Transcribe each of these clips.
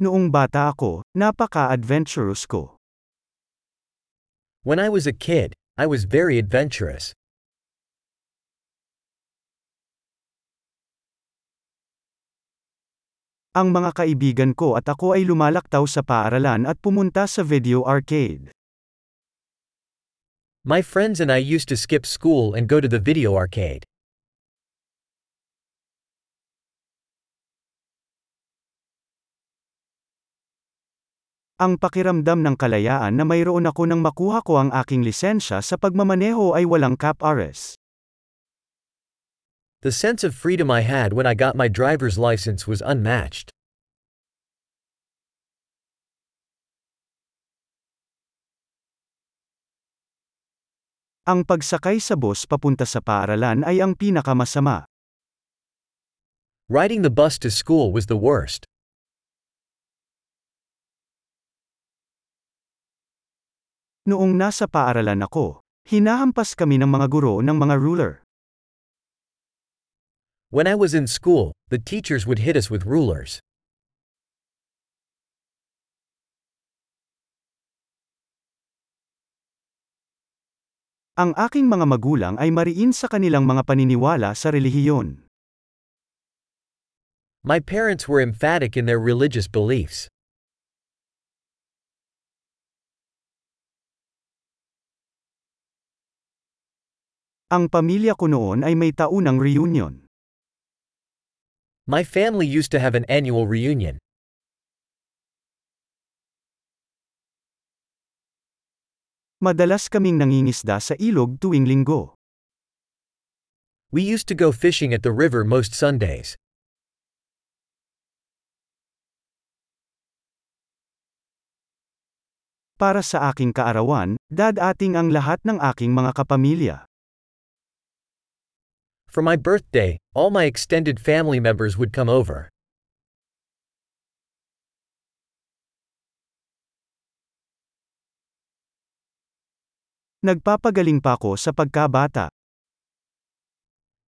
Noong bata ako, napaka-adventurous ko. When I was a kid, I was very adventurous. Ang mga kaibigan ko at ako ay lumalaktaw sa paaralan at pumunta sa video arcade. My friends and I used to skip school and go to the video arcade. Ang pakiramdam ng kalayaan na mayroon ako nang makuha ko ang aking lisensya sa pagmamaneho ay walang cap-ares. The sense of freedom I had when I got my driver's license was unmatched. Ang pagsakay sa bus papunta sa paaralan ay ang pinakamasama. Riding the bus to school was the worst. Noong nasa paaralan ako, hinahampas kami ng mga guro ng mga ruler. When I was in school, the teachers would hit us with rulers. Ang aking mga magulang ay mariin sa kanilang mga paniniwala sa relihiyon. My parents were emphatic in their religious beliefs. Ang pamilya ko noon ay may taunang reunion. My family used to have an annual reunion. Madalas kaming nangingisda sa ilog tuwing linggo. We used to go fishing at the river most Sundays. Para sa aking kaarawan, dadating ang lahat ng aking mga kapamilya. For my birthday, all my extended family members would come over. Nagpapagaling pa ako sa pagkabata.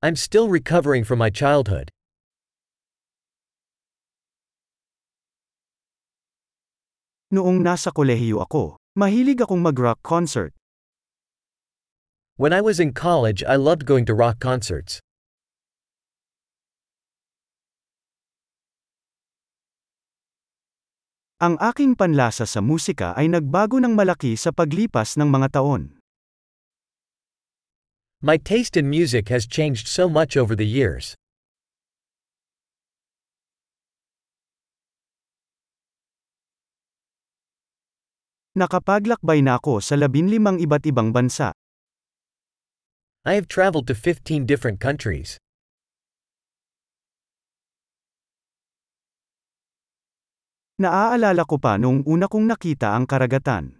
I'm still recovering from my childhood. Noong nasa kolehiyo ako, mahilig akong mag-rock concert. When I was in college, I loved going to rock concerts. Ang aking panlasa sa musika ay nagbago ng malaki sa paglipas ng mga taon. My taste in music has changed so much over the years. Nakapaglakbay na ako sa labinlimang iba't ibang bansa. I have traveled to 15 different countries. Naaalala ko pa noong una kong nakita ang karagatan.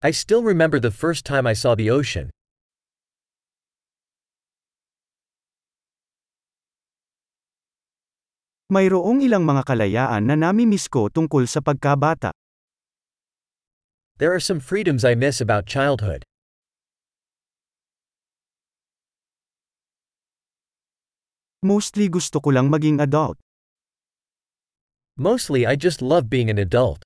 I still remember the first time I saw the ocean. Mayroong ilang mga kalayaan na nami-miss ko tungkol sa pagkabata. There are some freedoms I miss about childhood. Mostly gusto ko lang maging adult. Mostly I just love being an adult.